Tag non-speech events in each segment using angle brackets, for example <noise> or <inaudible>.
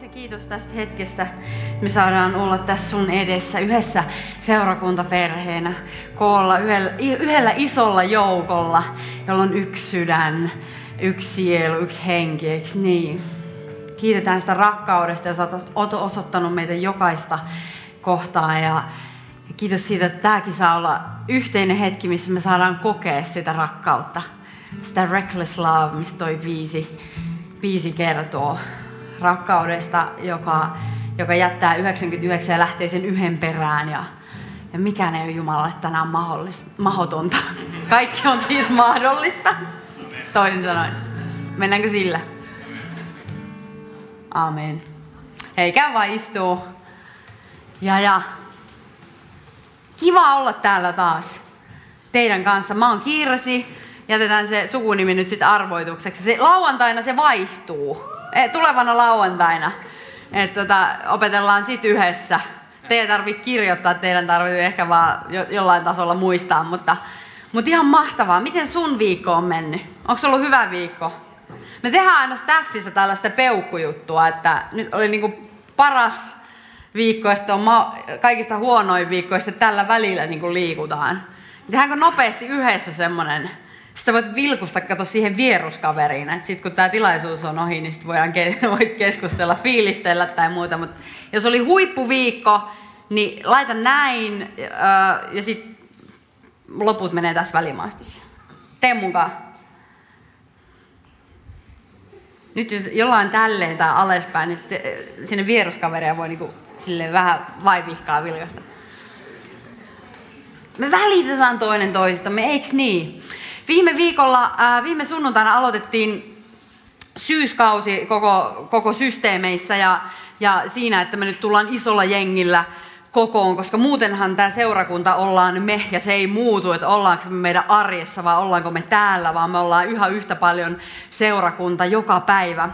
Se kiitos tästä hetkestä. Me saadaan olla tässä sun edessä yhdessä seurakuntaperheenä koolla yhdellä, yhdellä isolla joukolla, jolla on yksi sydän, yksi sielu, yksi henki, eikö niin? Kiitetään sitä rakkaudesta, sä oot osoittanut meitä jokaista kohtaa. Ja, kiitos siitä, että tämäkin saa olla yhteinen hetki, missä me saadaan kokea sitä rakkautta. Sitä reckless love, mistä toi biisi, biisi kertoo. Rakkaudesta, joka, joka jättää 99 ja lähtee sen yhden perään. Ja, ja mikään ei ole Jumalalle tänään mahdotonta. <laughs> Kaikki on siis mahdollista. Toisin sanoen. Mennäänkö sillä? Amen. Hei, käy vaan istuu. Ja, ja. Kiva olla täällä taas teidän kanssa. Mä oon Kirsi. Jätetään se sukunimi nyt sitten arvoitukseksi. Se, lauantaina se vaihtuu. E, tulevana lauantaina. Et tota, opetellaan sit yhdessä. Teidän tarvitsee kirjoittaa, teidän tarvitsee ehkä vaan jo, jollain tasolla muistaa, mutta, mutta ihan mahtavaa. Miten sun viikko on mennyt? Onko ollut hyvä viikko? Me tehdään aina staffissa tällaista peukkujuttua, että nyt oli niinku paras viikko, ja on ma- kaikista huonoin viikko, ja tällä välillä niinku liikutaan. Tehdäänkö nopeasti yhdessä semmoinen? Sitten voit vilkusta kato siihen vieruskaveriin, että sitten kun tämä tilaisuus on ohi, niin sitten voidaan ke- <laughs> voit keskustella, fiilistellä tai muuta. Mutta jos oli huippuviikko, niin laita näin, ja sitten loput menee tässä välimaastossa. Tee mukaan. nyt jos jollain tälleen tai alaspäin, niin se, sinne vieruskaveria voi niinku sille vähän vaivihkaa vilkasta. Me välitetään toinen toisistamme, eiks niin? Viime viikolla, ää, viime sunnuntaina aloitettiin syyskausi koko, koko systeemeissä ja, ja siinä, että me nyt tullaan isolla jengillä kokoon, koska muutenhan tämä seurakunta ollaan me ja se ei muutu, että ollaanko me meidän arjessa vai ollaanko me täällä, vaan me ollaan yhä yhtä paljon seurakunta joka päivä.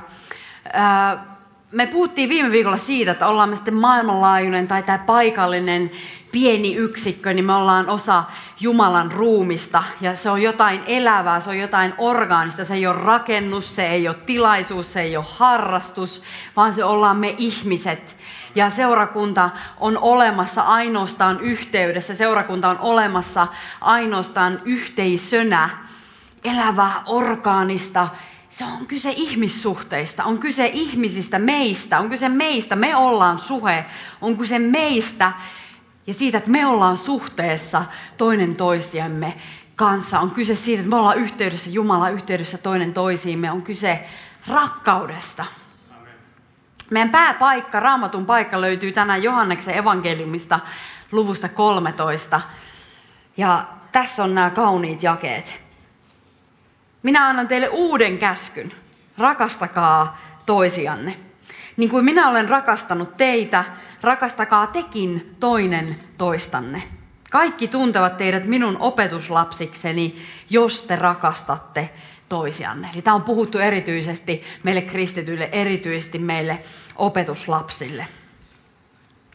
Me puhuttiin viime viikolla siitä, että ollaan me sitten maailmanlaajuinen tai tämä paikallinen pieni yksikkö, niin me ollaan osa Jumalan ruumista. Ja se on jotain elävää, se on jotain orgaanista. Se ei ole rakennus, se ei ole tilaisuus, se ei ole harrastus, vaan se ollaan me ihmiset. Ja seurakunta on olemassa ainoastaan yhteydessä, seurakunta on olemassa ainoastaan yhteisönä, elävää orgaanista. Se on kyse ihmissuhteista, on kyse ihmisistä, meistä, on kyse meistä, me ollaan suhe, on kyse meistä ja siitä, että me ollaan suhteessa toinen toisiamme kanssa. On kyse siitä, että me ollaan yhteydessä Jumala yhteydessä toinen toisiimme, on kyse rakkaudesta. Meidän pääpaikka, raamatun paikka löytyy tänään Johanneksen evankeliumista luvusta 13. Ja tässä on nämä kauniit jakeet. Minä annan teille uuden käskyn. Rakastakaa toisianne. Niin kuin minä olen rakastanut teitä, rakastakaa tekin toinen toistanne. Kaikki tuntevat teidät minun opetuslapsikseni, jos te rakastatte toisianne. Eli tämä on puhuttu erityisesti meille kristityille, erityisesti meille opetuslapsille.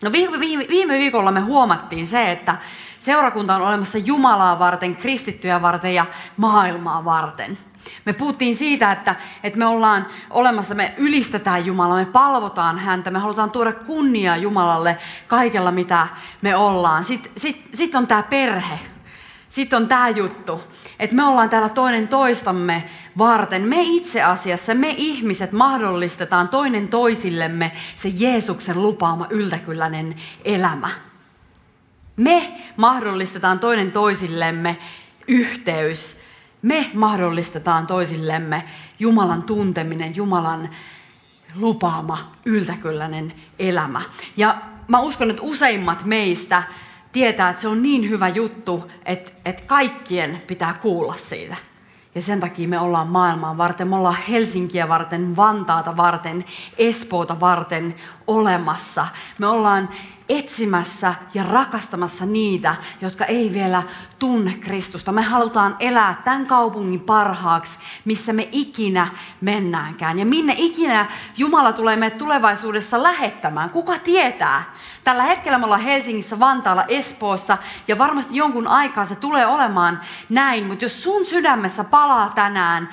No viime, viime, viime viikolla me huomattiin se, että seurakunta on olemassa Jumalaa varten, kristittyjä varten ja maailmaa varten. Me puhuttiin siitä, että, että me ollaan olemassa, me ylistetään Jumalaa, me palvotaan häntä, me halutaan tuoda kunniaa Jumalalle kaikella, mitä me ollaan. Sitten sit, sit on tämä perhe, sitten on tämä juttu, että me ollaan täällä toinen toistamme varten. Me itse asiassa, me ihmiset mahdollistetaan toinen toisillemme se Jeesuksen lupaama yltäkylläinen elämä. Me mahdollistetaan toinen toisillemme yhteys. Me mahdollistetaan toisillemme Jumalan tunteminen, Jumalan lupaama yltäkylläinen elämä. Ja mä uskon, että useimmat meistä tietää, että se on niin hyvä juttu, että, että kaikkien pitää kuulla siitä. Ja sen takia me ollaan maailmaa varten, me ollaan Helsinkiä varten, Vantaata varten, Espoota varten olemassa. Me ollaan etsimässä ja rakastamassa niitä, jotka ei vielä tunne Kristusta. Me halutaan elää tämän kaupungin parhaaksi, missä me ikinä mennäänkään. Ja minne ikinä Jumala tulee meidät tulevaisuudessa lähettämään. Kuka tietää? Tällä hetkellä me ollaan Helsingissä, Vantaalla, Espoossa ja varmasti jonkun aikaa se tulee olemaan näin. Mutta jos sun sydämessä palaa tänään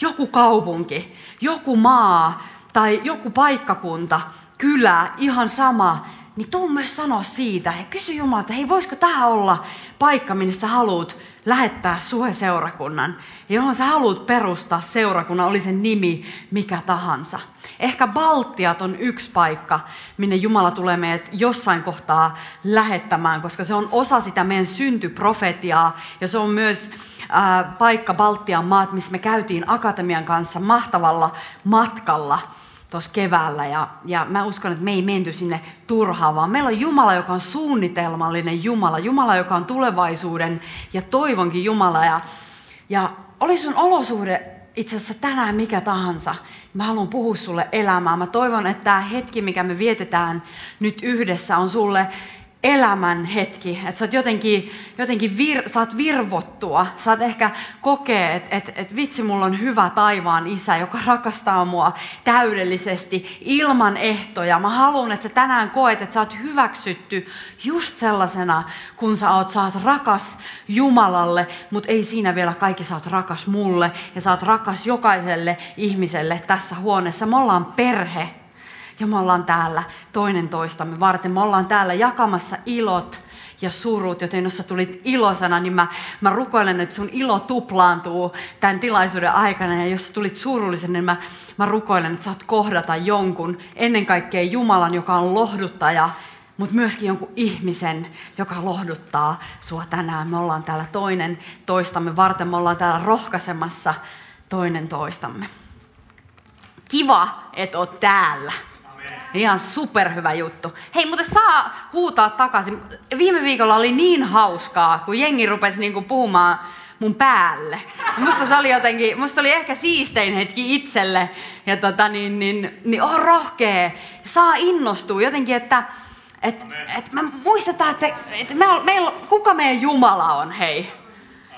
joku kaupunki, joku maa tai joku paikkakunta, kylä, ihan sama, niin tuu myös sanoa siitä. Ja kysy Jumala, että hei, voisiko tämä olla paikka, minne sä haluat lähettää suhe-seurakunnan, johon sä haluat perustaa seurakunnan, oli sen nimi mikä tahansa. Ehkä Baltiat on yksi paikka, minne Jumala tulee meidät jossain kohtaa lähettämään, koska se on osa sitä meidän syntyprofetiaa. Ja se on myös äh, paikka Baltian maat, missä me käytiin Akatemian kanssa mahtavalla matkalla – tuossa keväällä. Ja, ja mä uskon, että me ei menty sinne turhaan, vaan meillä on Jumala, joka on suunnitelmallinen Jumala. Jumala, joka on tulevaisuuden ja toivonkin Jumala. Ja, ja oli sun olosuhde itse asiassa tänään mikä tahansa, mä haluan puhua sulle elämää. Mä toivon, että tämä hetki, mikä me vietetään nyt yhdessä, on sulle elämän hetki, että sä jotenkin, jotenkin vir, saat virvottua, saat ehkä kokea, että et, et vitsi, mulla on hyvä taivaan isä, joka rakastaa mua täydellisesti, ilman ehtoja. Mä haluan, että sä tänään koet, että sä oot hyväksytty just sellaisena, kun sä oot, sä oot rakas Jumalalle, mutta ei siinä vielä kaikki, sä oot rakas mulle ja sä oot rakas jokaiselle ihmiselle tässä huoneessa. Me ollaan perhe, ja me ollaan täällä toinen toistamme varten. Me ollaan täällä jakamassa ilot ja surut, joten jos sä tulit ilosana, niin mä, mä rukoilen, että sun ilo tuplaantuu tämän tilaisuuden aikana. Ja jos sä tulit surullisen, niin mä, mä rukoilen, että saat kohdata jonkun, ennen kaikkea Jumalan, joka on lohduttaja, mutta myöskin jonkun ihmisen, joka lohduttaa sua tänään. Me ollaan täällä toinen toistamme varten, me ollaan täällä rohkaisemassa toinen toistamme. Kiva, että oot täällä. Ihan superhyvä juttu. Hei, mutta saa huutaa takaisin. Viime viikolla oli niin hauskaa, kun jengi rupesi niinku puhumaan mun päälle. Musta se oli jotenkin, musta oli ehkä siistein hetki itselle. Ja tota niin, niin, niin on rohkea. Saa innostua jotenkin, että et, et me muistetaan, että, että me, meillä, kuka meidän Jumala on, hei.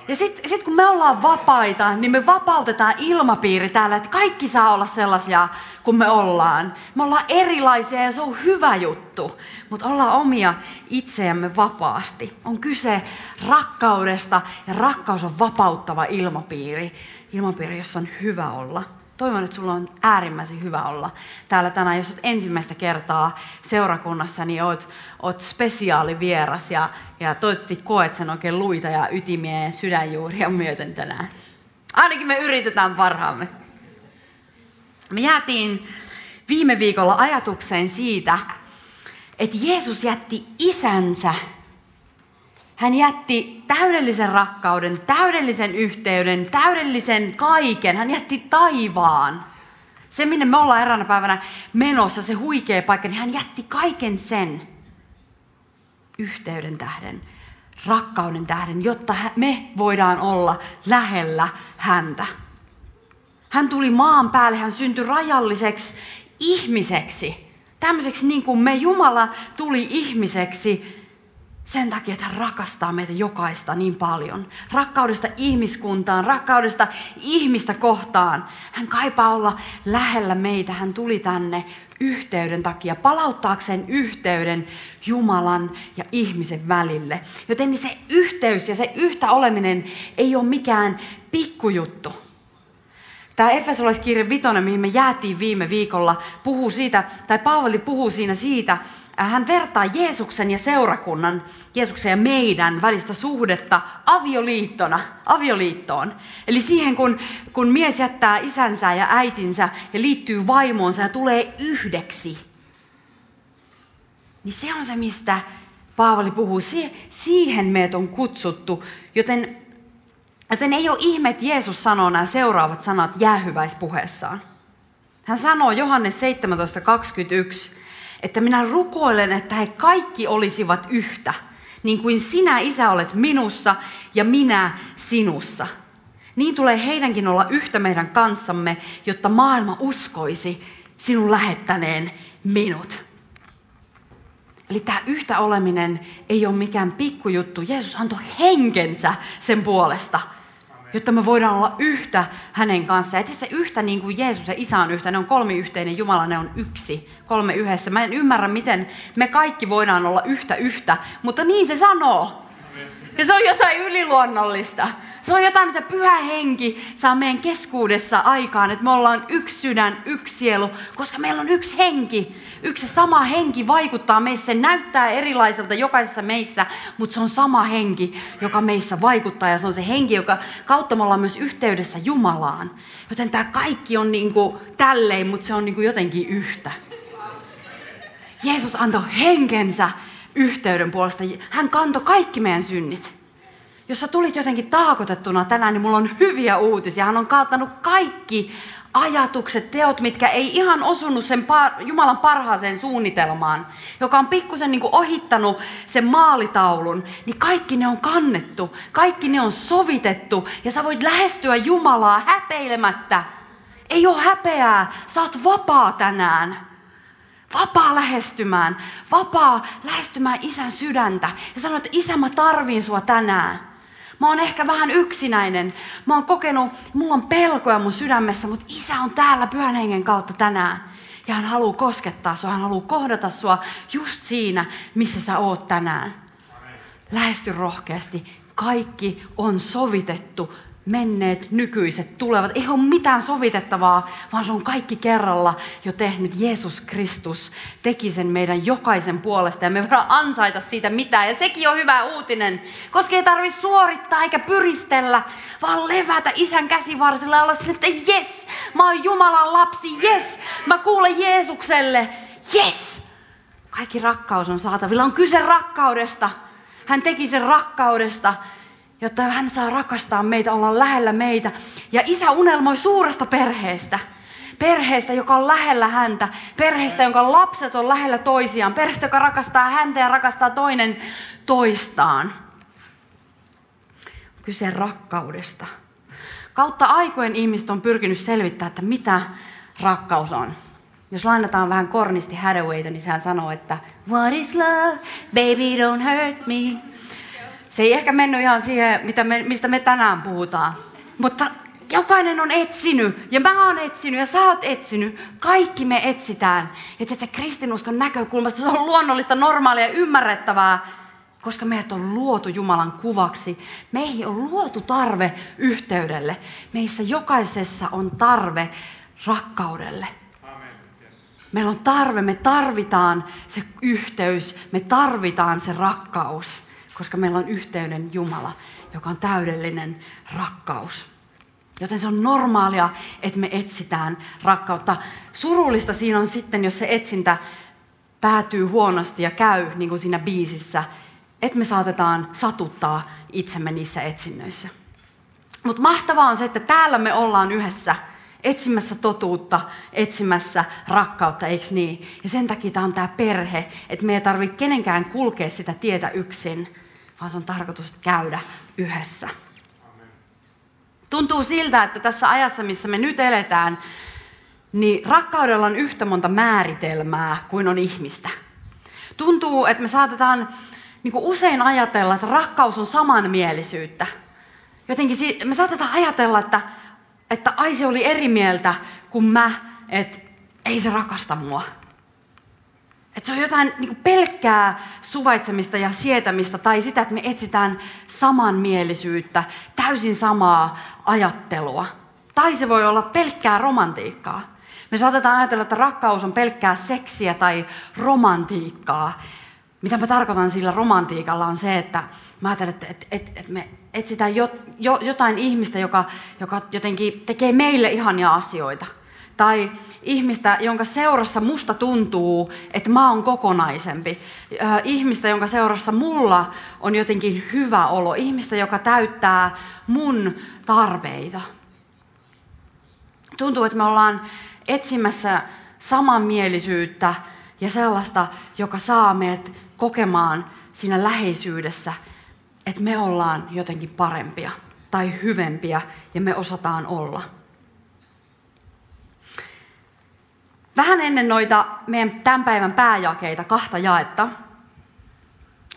Ja sitten sit kun me ollaan vapaita, niin me vapautetaan ilmapiiri täällä, että kaikki saa olla sellaisia kuin me ollaan. Me ollaan erilaisia ja se on hyvä juttu, mutta ollaan omia itseämme vapaasti. On kyse rakkaudesta ja rakkaus on vapauttava ilmapiiri. Ilmapiiri, jossa on hyvä olla. Toivon, että sulla on äärimmäisen hyvä olla täällä tänään. Jos olet ensimmäistä kertaa seurakunnassa, niin oot, oot spesiaalivieras ja, ja toivottavasti koet sen oikein luita ja ytimiä ja sydänjuuria myöten tänään. Ainakin me yritetään parhaamme. Me jäätiin viime viikolla ajatukseen siitä, että Jeesus jätti isänsä hän jätti täydellisen rakkauden, täydellisen yhteyden, täydellisen kaiken. Hän jätti taivaan. Se, minne me ollaan eräänä päivänä menossa, se huikea paikka, niin hän jätti kaiken sen yhteyden tähden, rakkauden tähden, jotta me voidaan olla lähellä häntä. Hän tuli maan päälle, hän syntyi rajalliseksi ihmiseksi. Tämmöiseksi niin kuin me, Jumala tuli ihmiseksi sen takia, että hän rakastaa meitä jokaista niin paljon. Rakkaudesta ihmiskuntaan, rakkaudesta ihmistä kohtaan. Hän kaipaa olla lähellä meitä. Hän tuli tänne yhteyden takia, palauttaakseen yhteyden Jumalan ja ihmisen välille. Joten se yhteys ja se yhtä oleminen ei ole mikään pikkujuttu. Tämä Efesolaiskirja Vitonen, mihin me jäätiin viime viikolla, puhuu siitä, tai Paavali puhuu siinä siitä, hän vertaa Jeesuksen ja seurakunnan, Jeesuksen ja meidän välistä suhdetta avioliittona, avioliittoon. Eli siihen, kun, kun mies jättää isänsä ja äitinsä ja liittyy vaimoonsa ja tulee yhdeksi. Niin se on se, mistä Paavali puhuu. siihen meidät on kutsuttu, joten, joten ei ole ihme, että Jeesus sanoo nämä seuraavat sanat jäähyväispuheessaan. Hän sanoo Johannes 17.21, että minä rukoilen, että he kaikki olisivat yhtä, niin kuin sinä, Isä, olet minussa ja minä sinussa. niin tulee heidänkin olla yhtä meidän kanssamme, jotta maailma uskoisi sinun lähettäneen minut. Eli tämä yhtä oleminen ei ole mikään pikkujuttu. Jeesus antoi henkensä sen puolesta, jotta me voidaan olla yhtä hänen kanssaan. Ja se yhtä niin kuin Jeesus ja Isä on yhtä, ne on kolmiyhteinen Jumala, ne on yksi, kolme yhdessä. Mä en ymmärrä, miten me kaikki voidaan olla yhtä yhtä, mutta niin se sanoo. Ja se on jotain yliluonnollista. Se on jotain, mitä pyhä henki saa meidän keskuudessa aikaan, että me ollaan yksi sydän, yksi sielu, koska meillä on yksi henki. Yksi sama henki vaikuttaa meissä. Se näyttää erilaiselta jokaisessa meissä, mutta se on sama henki, joka meissä vaikuttaa. Ja se on se henki, joka kautta me ollaan myös yhteydessä Jumalaan. Joten tämä kaikki on niin kuin tälleen, mutta se on niin kuin jotenkin yhtä. Jeesus antoi henkensä yhteyden puolesta. Hän kantoi kaikki meidän synnit. Jos sä tulit jotenkin taakotettuna tänään, niin mulla on hyviä uutisia. Hän on kaattanut kaikki ajatukset, teot, mitkä ei ihan osunut sen par- Jumalan parhaaseen suunnitelmaan, joka on pikkusen niin ohittanut sen maalitaulun, niin kaikki ne on kannettu, kaikki ne on sovitettu ja sä voit lähestyä Jumalaa häpeilemättä. Ei ole häpeää, sä oot vapaa tänään. Vapaa lähestymään, vapaa lähestymään isän sydäntä ja sanoa, että isä mä tarviin sua tänään. Mä oon ehkä vähän yksinäinen. Mä oon kokenut, mulla on pelkoja mun sydämessä, mutta isä on täällä pyhän hengen kautta tänään. Ja hän haluaa koskettaa sua, hän haluaa kohdata sua just siinä, missä sä oot tänään. Lähesty rohkeasti. Kaikki on sovitettu menneet, nykyiset, tulevat. Ei ole mitään sovitettavaa, vaan se on kaikki kerralla jo tehnyt. Jeesus Kristus teki sen meidän jokaisen puolesta ja me voidaan ansaita siitä mitään. Ja sekin on hyvä uutinen, koska ei tarvitse suorittaa eikä pyristellä, vaan levätä isän käsivarsilla ja olla sille, että jes, mä oon Jumalan lapsi, jes, mä kuulen Jeesukselle, jes. Kaikki rakkaus on saatavilla, on kyse rakkaudesta. Hän teki sen rakkaudesta jotta hän saa rakastaa meitä, olla lähellä meitä. Ja isä unelmoi suuresta perheestä. Perheestä, joka on lähellä häntä. Perheestä, jonka lapset on lähellä toisiaan. Perheestä, joka rakastaa häntä ja rakastaa toinen toistaan. Kyse rakkaudesta. Kautta aikojen ihmiset on pyrkinyt selvittämään, että mitä rakkaus on. Jos lainataan vähän kornisti Hathawayta, niin sehän sanoo, että What is love? Baby, don't hurt me. Se ei ehkä mennyt ihan siihen, mitä me, mistä me tänään puhutaan. Mutta jokainen on etsinyt, ja mä oon etsinyt, ja sä oot etsinyt. Kaikki me etsitään. Ja se kristinuskon näkökulmasta se on luonnollista, normaalia ja ymmärrettävää, koska meidät on luotu Jumalan kuvaksi. Meihin on luotu tarve yhteydelle. Meissä jokaisessa on tarve rakkaudelle. Meillä on tarve, me tarvitaan se yhteys, me tarvitaan se rakkaus koska meillä on yhteyden Jumala, joka on täydellinen rakkaus. Joten se on normaalia, että me etsitään rakkautta. Surullista siinä on sitten, jos se etsintä päätyy huonosti ja käy, niin kuin siinä biisissä, että me saatetaan satuttaa itsemme niissä etsinnöissä. Mutta mahtavaa on se, että täällä me ollaan yhdessä etsimässä totuutta, etsimässä rakkautta, eikö niin? Ja sen takia tämä on tämä perhe, että me ei tarvitse kenenkään kulkea sitä tietä yksin, vaan se on tarkoitus käydä yhdessä. Tuntuu siltä, että tässä ajassa, missä me nyt eletään, niin rakkaudella on yhtä monta määritelmää kuin on ihmistä. Tuntuu, että me saatetaan niin kuin usein ajatella, että rakkaus on samanmielisyyttä. Jotenkin me saatetaan ajatella, että, että ai se oli eri mieltä kuin mä, että ei se rakasta mua. Että se on jotain niin kuin pelkkää suvaitsemista ja sietämistä tai sitä, että me etsitään samanmielisyyttä, täysin samaa ajattelua. Tai se voi olla pelkkää romantiikkaa. Me saatetaan ajatella, että rakkaus on pelkkää seksiä tai romantiikkaa. Mitä mä tarkoitan sillä romantiikalla on se, että mä ajattelen, että, että, että, että me etsitään jo, jo, jotain ihmistä, joka, joka jotenkin tekee meille ihania asioita – tai ihmistä, jonka seurassa musta tuntuu, että mä oon kokonaisempi. Ihmistä, jonka seurassa mulla on jotenkin hyvä olo. Ihmistä, joka täyttää mun tarpeita. Tuntuu, että me ollaan etsimässä samanmielisyyttä ja sellaista, joka saa meidät kokemaan siinä läheisyydessä, että me ollaan jotenkin parempia. tai hyvempiä ja me osataan olla. Vähän ennen noita meidän tämän päivän pääjakeita, kahta jaetta,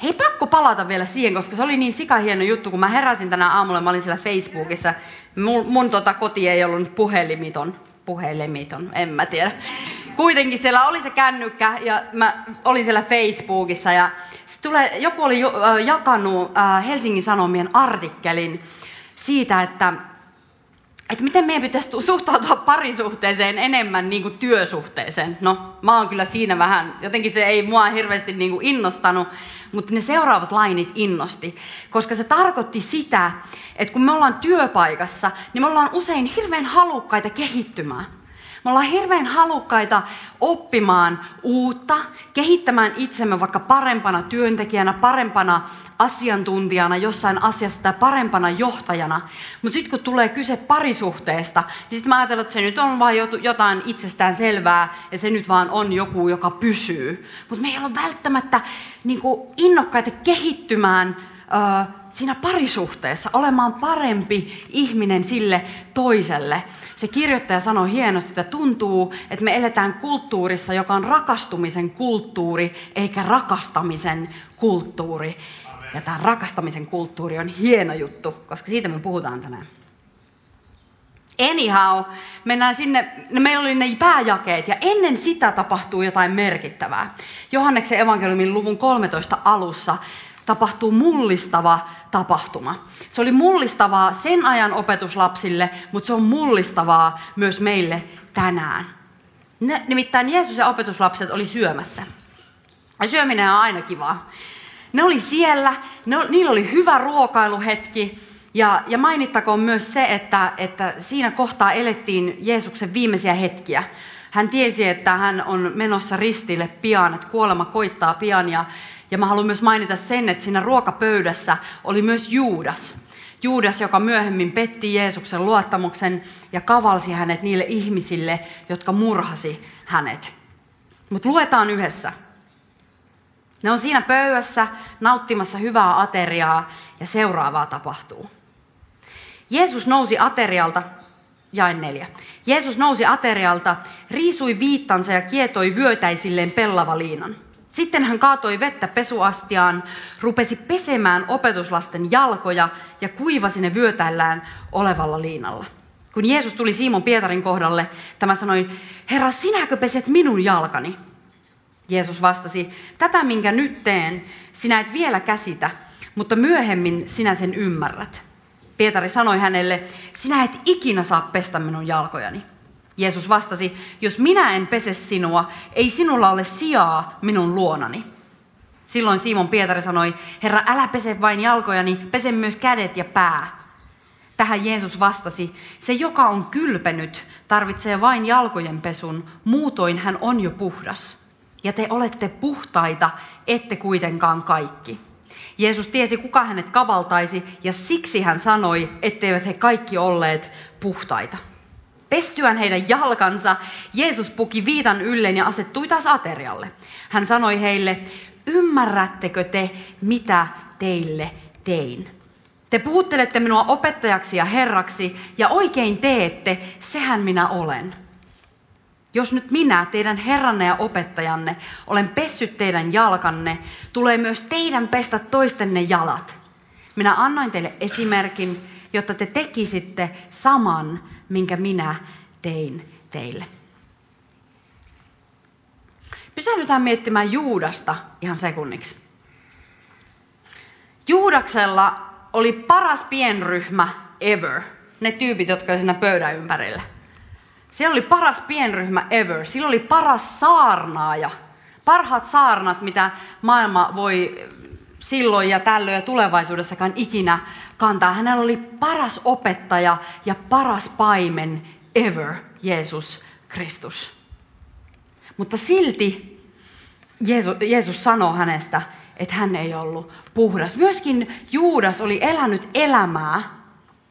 Hei, pakko palata vielä siihen, koska se oli niin sikahieno juttu, kun mä heräsin tänä aamulla, mä olin siellä Facebookissa. Mun, mun tota, koti ei ollut puhelimiton. Puhelimiton, en mä tiedä. Kuitenkin siellä oli se kännykkä ja mä olin siellä Facebookissa ja tulee, joku oli jakanut Helsingin Sanomien artikkelin siitä, että että miten meidän pitäisi suhtautua parisuhteeseen enemmän niin kuin työsuhteeseen. No, mä oon kyllä siinä vähän, jotenkin se ei mua hirveästi niin kuin innostanut, mutta ne seuraavat lainit innosti, koska se tarkoitti sitä, että kun me ollaan työpaikassa, niin me ollaan usein hirveän halukkaita kehittymään. Me ollaan hirveän halukkaita oppimaan uutta, kehittämään itsemme vaikka parempana työntekijänä, parempana asiantuntijana jossain asiassa tai parempana johtajana. Mutta sitten kun tulee kyse parisuhteesta, niin sitten mä ajattelen, että se nyt on vain jotain itsestään selvää ja se nyt vaan on joku, joka pysyy. Mutta me ei ole välttämättä niin innokkaita kehittymään siinä parisuhteessa, olemaan parempi ihminen sille toiselle. Se kirjoittaja sanoi hienosti, että tuntuu, että me eletään kulttuurissa, joka on rakastumisen kulttuuri, eikä rakastamisen kulttuuri. Ja tämä rakastamisen kulttuuri on hieno juttu, koska siitä me puhutaan tänään. Anyhow, mennään sinne, meillä oli ne pääjakeet ja ennen sitä tapahtuu jotain merkittävää. Johanneksen evankeliumin luvun 13 alussa tapahtuu mullistava tapahtuma. Se oli mullistavaa sen ajan opetuslapsille, mutta se on mullistavaa myös meille tänään. Nimittäin Jeesus ja opetuslapset oli syömässä. Ja syöminen on aina kivaa. Ne oli siellä, ne, niillä oli hyvä ruokailuhetki. Ja, ja mainittakoon myös se, että, että siinä kohtaa elettiin Jeesuksen viimeisiä hetkiä. Hän tiesi, että hän on menossa ristille pian, että kuolema koittaa pian. Ja, ja mä haluan myös mainita sen, että siinä ruokapöydässä oli myös Juudas. Juudas, joka myöhemmin petti Jeesuksen luottamuksen ja kavalsi hänet niille ihmisille, jotka murhasi hänet. Mutta luetaan yhdessä. Ne on siinä pöydässä nauttimassa hyvää ateriaa ja seuraavaa tapahtuu. Jeesus nousi aterialta, jain neljä. Jeesus nousi aterialta, riisui viittansa ja kietoi vyötäisilleen pellavaliinan. Sitten hän kaatoi vettä pesuastiaan, rupesi pesemään opetuslasten jalkoja ja kuivasi ne vyötäillään olevalla liinalla. Kun Jeesus tuli Simon Pietarin kohdalle, tämä sanoi, Herra, sinäkö peset minun jalkani? Jeesus vastasi, tätä minkä nyt teen, sinä et vielä käsitä, mutta myöhemmin sinä sen ymmärrät. Pietari sanoi hänelle, sinä et ikinä saa pestä minun jalkojani. Jeesus vastasi, jos minä en pese sinua, ei sinulla ole sijaa minun luonani. Silloin Simon Pietari sanoi, Herra, älä pese vain jalkojani, pese myös kädet ja pää. Tähän Jeesus vastasi, se joka on kylpenyt, tarvitsee vain jalkojen pesun, muutoin hän on jo puhdas. Ja te olette puhtaita, ette kuitenkaan kaikki. Jeesus tiesi, kuka hänet kavaltaisi, ja siksi hän sanoi, etteivät he kaikki olleet puhtaita. Pestyään heidän jalkansa, Jeesus puki viitan ylleen ja asettui taas aterialle. Hän sanoi heille, ymmärrättekö te, mitä teille tein? Te puhuttelette minua opettajaksi ja herraksi, ja oikein teette, sehän minä olen. Jos nyt minä, teidän herranne ja opettajanne, olen pessyt teidän jalkanne, tulee myös teidän pestä toistenne jalat. Minä annoin teille esimerkin, jotta te tekisitte saman, minkä minä tein teille. Pysähdytään miettimään Juudasta ihan sekunniksi. Juudaksella oli paras pienryhmä ever. Ne tyypit, jotka siinä pöydän ympärillä. Siellä oli paras pienryhmä ever. Sillä oli paras saarnaaja. Parhaat saarnat, mitä maailma voi silloin ja tällöin ja tulevaisuudessakaan ikinä kantaa. Hänellä oli paras opettaja ja paras paimen ever, Jeesus Kristus. Mutta silti Jeesus, Jeesus sanoi hänestä, että hän ei ollut puhdas. Myöskin Juudas oli elänyt elämää,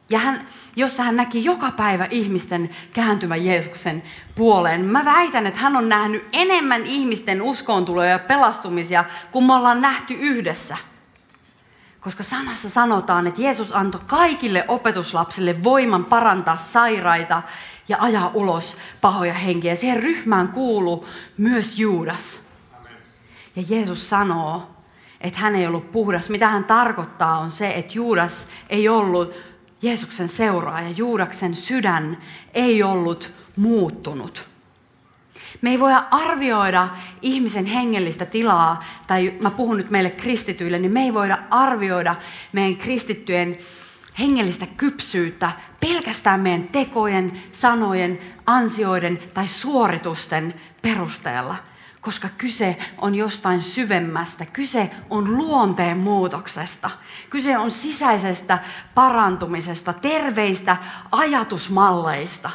ja hän, jossa hän näki joka päivä ihmisten kääntyvän Jeesuksen puoleen. Mä väitän, että hän on nähnyt enemmän ihmisten uskoontuloja ja pelastumisia, kuin me ollaan nähty yhdessä. Koska sanassa sanotaan, että Jeesus antoi kaikille opetuslapsille voiman parantaa sairaita ja ajaa ulos pahoja henkiä. Siihen ryhmään kuuluu myös Juudas. Ja Jeesus sanoo, että hän ei ollut puhdas. Mitä hän tarkoittaa on se, että Juudas ei ollut Jeesuksen seuraaja. Juudaksen sydän ei ollut muuttunut. Me ei voida arvioida ihmisen hengellistä tilaa, tai mä puhun nyt meille kristityille, niin me ei voida arvioida meidän kristittyjen hengellistä kypsyyttä pelkästään meidän tekojen, sanojen, ansioiden tai suoritusten perusteella – koska kyse on jostain syvemmästä. Kyse on luonteen muutoksesta. Kyse on sisäisestä parantumisesta, terveistä ajatusmalleista.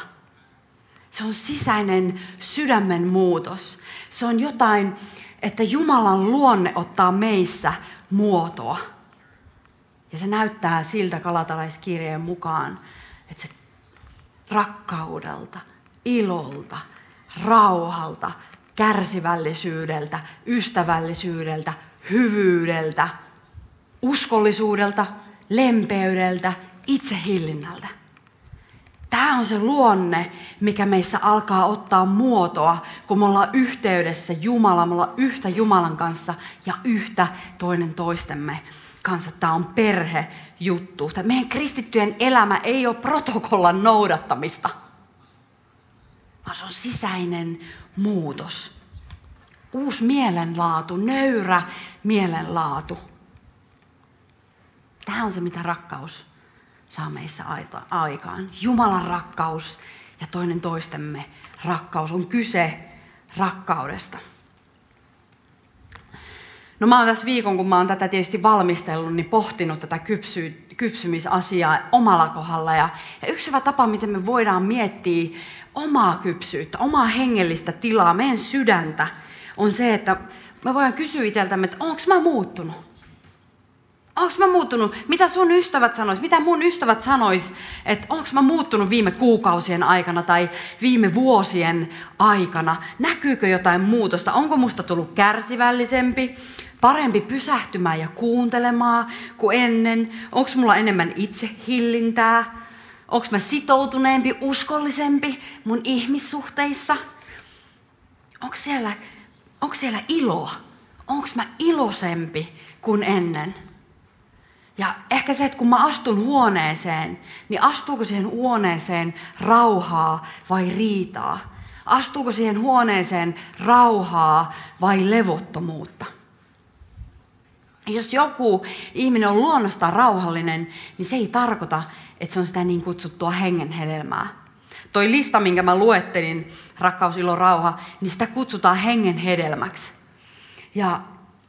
Se on sisäinen sydämen muutos. Se on jotain, että Jumalan luonne ottaa meissä muotoa. Ja se näyttää siltä kalatalaiskirjeen mukaan, että se rakkaudelta, ilolta, rauhalta, kärsivällisyydeltä, ystävällisyydeltä, hyvyydeltä, uskollisuudelta, lempeydeltä, itsehillinnältä. Tämä on se luonne, mikä meissä alkaa ottaa muotoa, kun me ollaan yhteydessä Jumalan, me ollaan yhtä Jumalan kanssa ja yhtä toinen toistemme kanssa. Tämä on perhejuttu. Meidän kristittyjen elämä ei ole protokollan noudattamista, vaan se on sisäinen muutos. Uusi mielenlaatu, nöyrä mielenlaatu. Tämä on se, mitä rakkaus saa meissä aikaan. Jumalan rakkaus ja toinen toistemme rakkaus. On kyse rakkaudesta. No mä oon tässä viikon, kun mä oon tätä tietysti valmistellut, niin pohtinut tätä kypsy, kypsymisasiaa omalla kohdalla. Ja, ja yksi hyvä tapa, miten me voidaan miettiä omaa kypsyyttä, omaa hengellistä tilaa, meidän sydäntä, on se, että me voidaan kysyä itseltämme, että onko mä muuttunut? Onko mä muuttunut? Mitä sun ystävät sanois? Mitä mun ystävät sanois? Että onko mä muuttunut viime kuukausien aikana tai viime vuosien aikana? Näkyykö jotain muutosta? Onko musta tullut kärsivällisempi? Parempi pysähtymään ja kuuntelemaan kuin ennen? Onko mulla enemmän itsehillintää? Onko mä sitoutuneempi, uskollisempi mun ihmissuhteissa? Onko siellä, onko siellä iloa? Onko mä iloisempi kuin ennen? Ja ehkä se, että kun mä astun huoneeseen, niin astuuko siihen huoneeseen rauhaa vai riitaa? Astuuko siihen huoneeseen rauhaa vai levottomuutta? Jos joku ihminen on luonnostaan rauhallinen, niin se ei tarkoita, että se on sitä niin kutsuttua hengen hedelmää. Toi lista, minkä mä luettelin, rakkaus, ilo, rauha, niin sitä kutsutaan hengen hedelmäksi. Ja,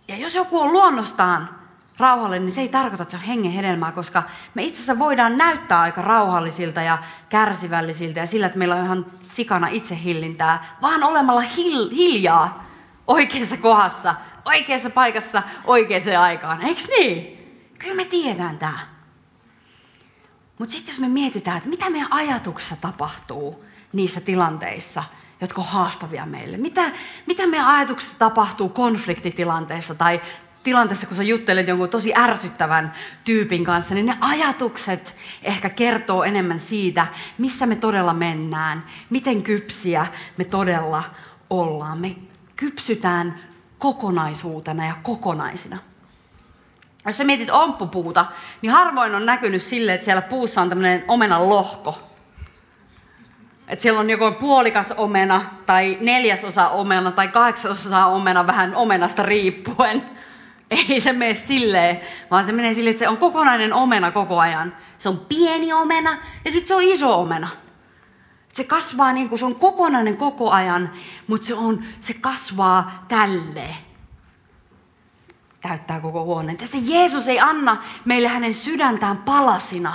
ja jos joku on luonnostaan rauhallinen, niin se ei tarkoita, että se on hengen hedelmää, koska me itse asiassa voidaan näyttää aika rauhallisilta ja kärsivällisiltä ja sillä, että meillä on ihan sikana itsehillintää, vaan olemalla hil- hiljaa oikeassa kohdassa, oikeassa paikassa, oikeaan aikaan. Eikö niin? Kyllä me tiedään tämä. Mutta sitten jos me mietitään, että mitä meidän ajatuksessa tapahtuu niissä tilanteissa, jotka on haastavia meille. Mitä, mitä meidän ajatuksessa tapahtuu konfliktitilanteessa tai tilanteessa, kun sä juttelet jonkun tosi ärsyttävän tyypin kanssa, niin ne ajatukset ehkä kertoo enemmän siitä, missä me todella mennään, miten kypsiä me todella ollaan. Me kypsytään kokonaisuutena ja kokonaisina. Jos sä mietit omppupuuta, niin harvoin on näkynyt sille, että siellä puussa on tämmöinen omenan lohko. Että siellä on joko puolikas omena, tai neljäsosa omena, tai kahdeksasosa omena, vähän omenasta riippuen. Ei se mene silleen, vaan se menee silleen, että se on kokonainen omena koko ajan. Se on pieni omena ja sitten se on iso omena. Se kasvaa niin kuin se on kokonainen koko ajan, mutta se, on, se kasvaa tälleen täyttää koko huoneen. Tässä Jeesus ei anna meille hänen sydäntään palasina.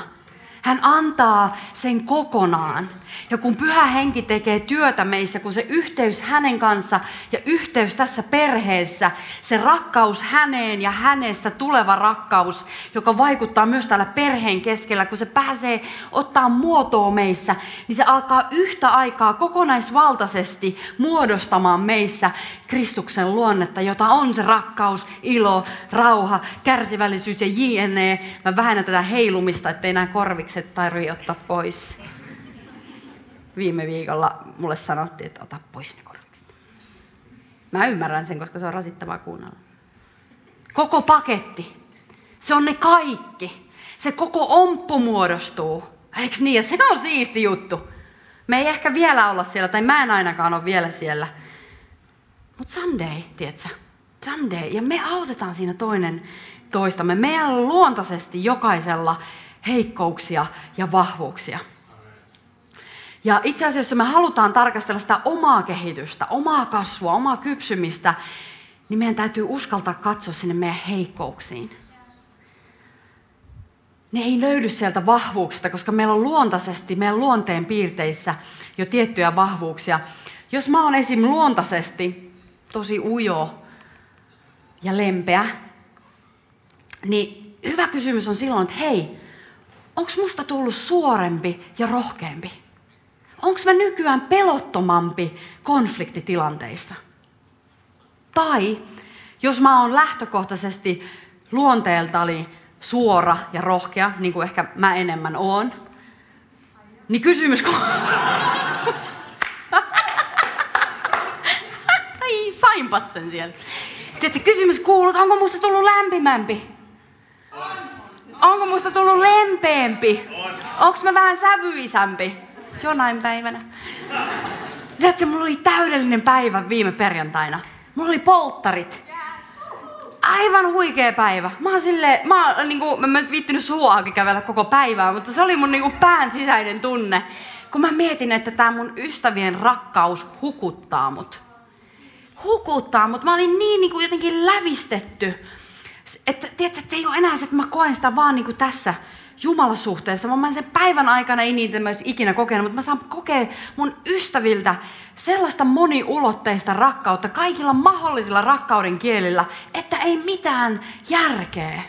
Hän antaa sen kokonaan. Ja kun pyhä henki tekee työtä meissä, kun se yhteys hänen kanssa ja yhteys tässä perheessä, se rakkaus häneen ja hänestä tuleva rakkaus, joka vaikuttaa myös täällä perheen keskellä, kun se pääsee ottaa muotoa meissä, niin se alkaa yhtä aikaa kokonaisvaltaisesti muodostamaan meissä Kristuksen luonnetta, jota on se rakkaus, ilo, rauha, kärsivällisyys ja jne. Mä vähennän tätä heilumista, ettei nämä korvikset tarvitse ottaa pois viime viikolla mulle sanottiin, että ota pois ne korvikset. Mä ymmärrän sen, koska se on rasittavaa kuunnella. Koko paketti. Se on ne kaikki. Se koko omppu muodostuu. Eikö niin? Ja se on siisti juttu. Me ei ehkä vielä olla siellä, tai mä en ainakaan ole vielä siellä. Mutta someday, tiedätkö? Someday. Ja me autetaan siinä toinen toistamme. Meillä on luontaisesti jokaisella heikkouksia ja vahvuuksia. Ja itse asiassa, jos me halutaan tarkastella sitä omaa kehitystä, omaa kasvua, omaa kypsymistä, niin meidän täytyy uskaltaa katsoa sinne meidän heikkouksiin. Ne ei löydy sieltä vahvuuksista, koska meillä on luontaisesti, meidän luonteen piirteissä jo tiettyjä vahvuuksia. Jos mä oon esim. luontaisesti tosi ujo ja lempeä, niin hyvä kysymys on silloin, että hei, onko musta tullut suorempi ja rohkeampi? onko mä nykyään pelottomampi konfliktitilanteissa? Tai jos mä oon lähtökohtaisesti luonteeltani suora ja rohkea, niin kuin ehkä mä enemmän oon, niin kysymys kun... <laughs> Ai, sainpas sen siellä. Tiedätkö, kysymys kuuluu, onko musta tullut lämpimämpi? On. Onko musta tullut lempeämpi? On. Onko mä vähän sävyisämpi? jonain päivänä. Tiedätkö, mulla oli täydellinen päivä viime perjantaina. Mulla oli polttarit. Aivan huikea päivä. Mä oon sille, mä oon niinku, mä en viittinyt suoakin kävellä koko päivää, mutta se oli mun niinku pään sisäinen tunne. Kun mä mietin, että tämä mun ystävien rakkaus hukuttaa mut. Hukuttaa mut. Mä olin niin niinku jotenkin lävistetty. Että, tiedätkö, että se ei ole enää se, että mä koen sitä vaan niinku tässä Jumalasuhteessa. Mä sen päivän aikana ei niitä mä ikinä kokenut, mutta mä saan kokea mun ystäviltä sellaista moniulotteista rakkautta kaikilla mahdollisilla rakkauden kielillä, että ei mitään järkeä.